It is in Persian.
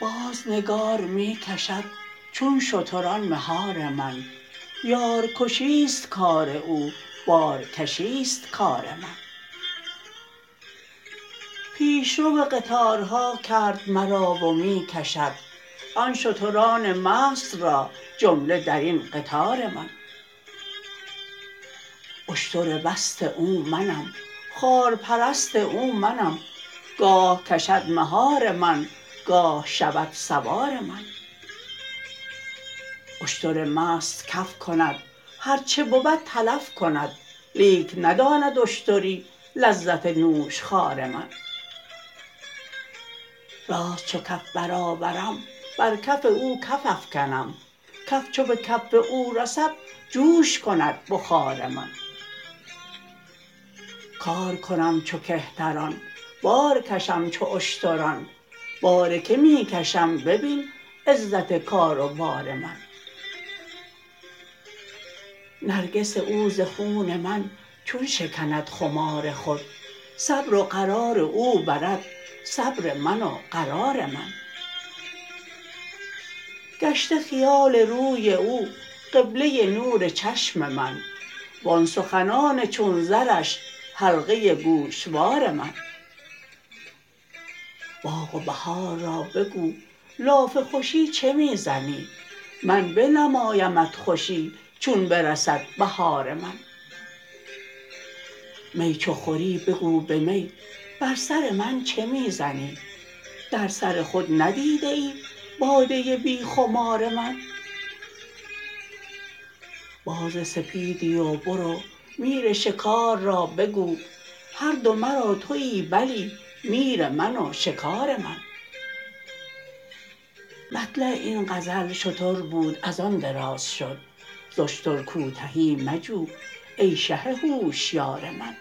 باز نگار می کشد چون شتران مهار من. یارکشی است کار او بارکشی است کار من. پیشرو قطارها کرد مرا و می کشد آن شتران مست را جمله در این قطار من. اشتر بست او منم خارپرست او منم گاه کشد مهار من گاه شود سوار من. اشتر مست کف کند هر چه بود تلف کند لیک نداند اشتری لذت نوشخوار من. راست چو کف برآورم بر کف او کف افکنم. کف چو به کف او رسد جوش کند بخار من. کار کنم چو کهتران بار کشم چو اشتران. بار کی می کشم ببین عزت کار و بار من. نرگس او ز خون من چون شکند خمار خود. صبر و قرار او برد صبر من و قرار من. گشته خیال روی او قبله نور چشم من و آن سخنان چون زرش حلقه گوشوار من. باغ و بهار را بگو لاف خوشی چه می زنی؟ من بنمایمت خوشی چون برسد بهار من. می چو خوری بگو به می بر سر من چه می زنی؟ در سر خود ندیده ای باده بی خمار من. باز سپیدی و برو میر شکار را بگو. هر دو مرا توی بلی میر من و شکار من. مطلع این غزل شتر بود از آن دراز شد. ز اشتر کوتهی مجو ای شه هوشیار من.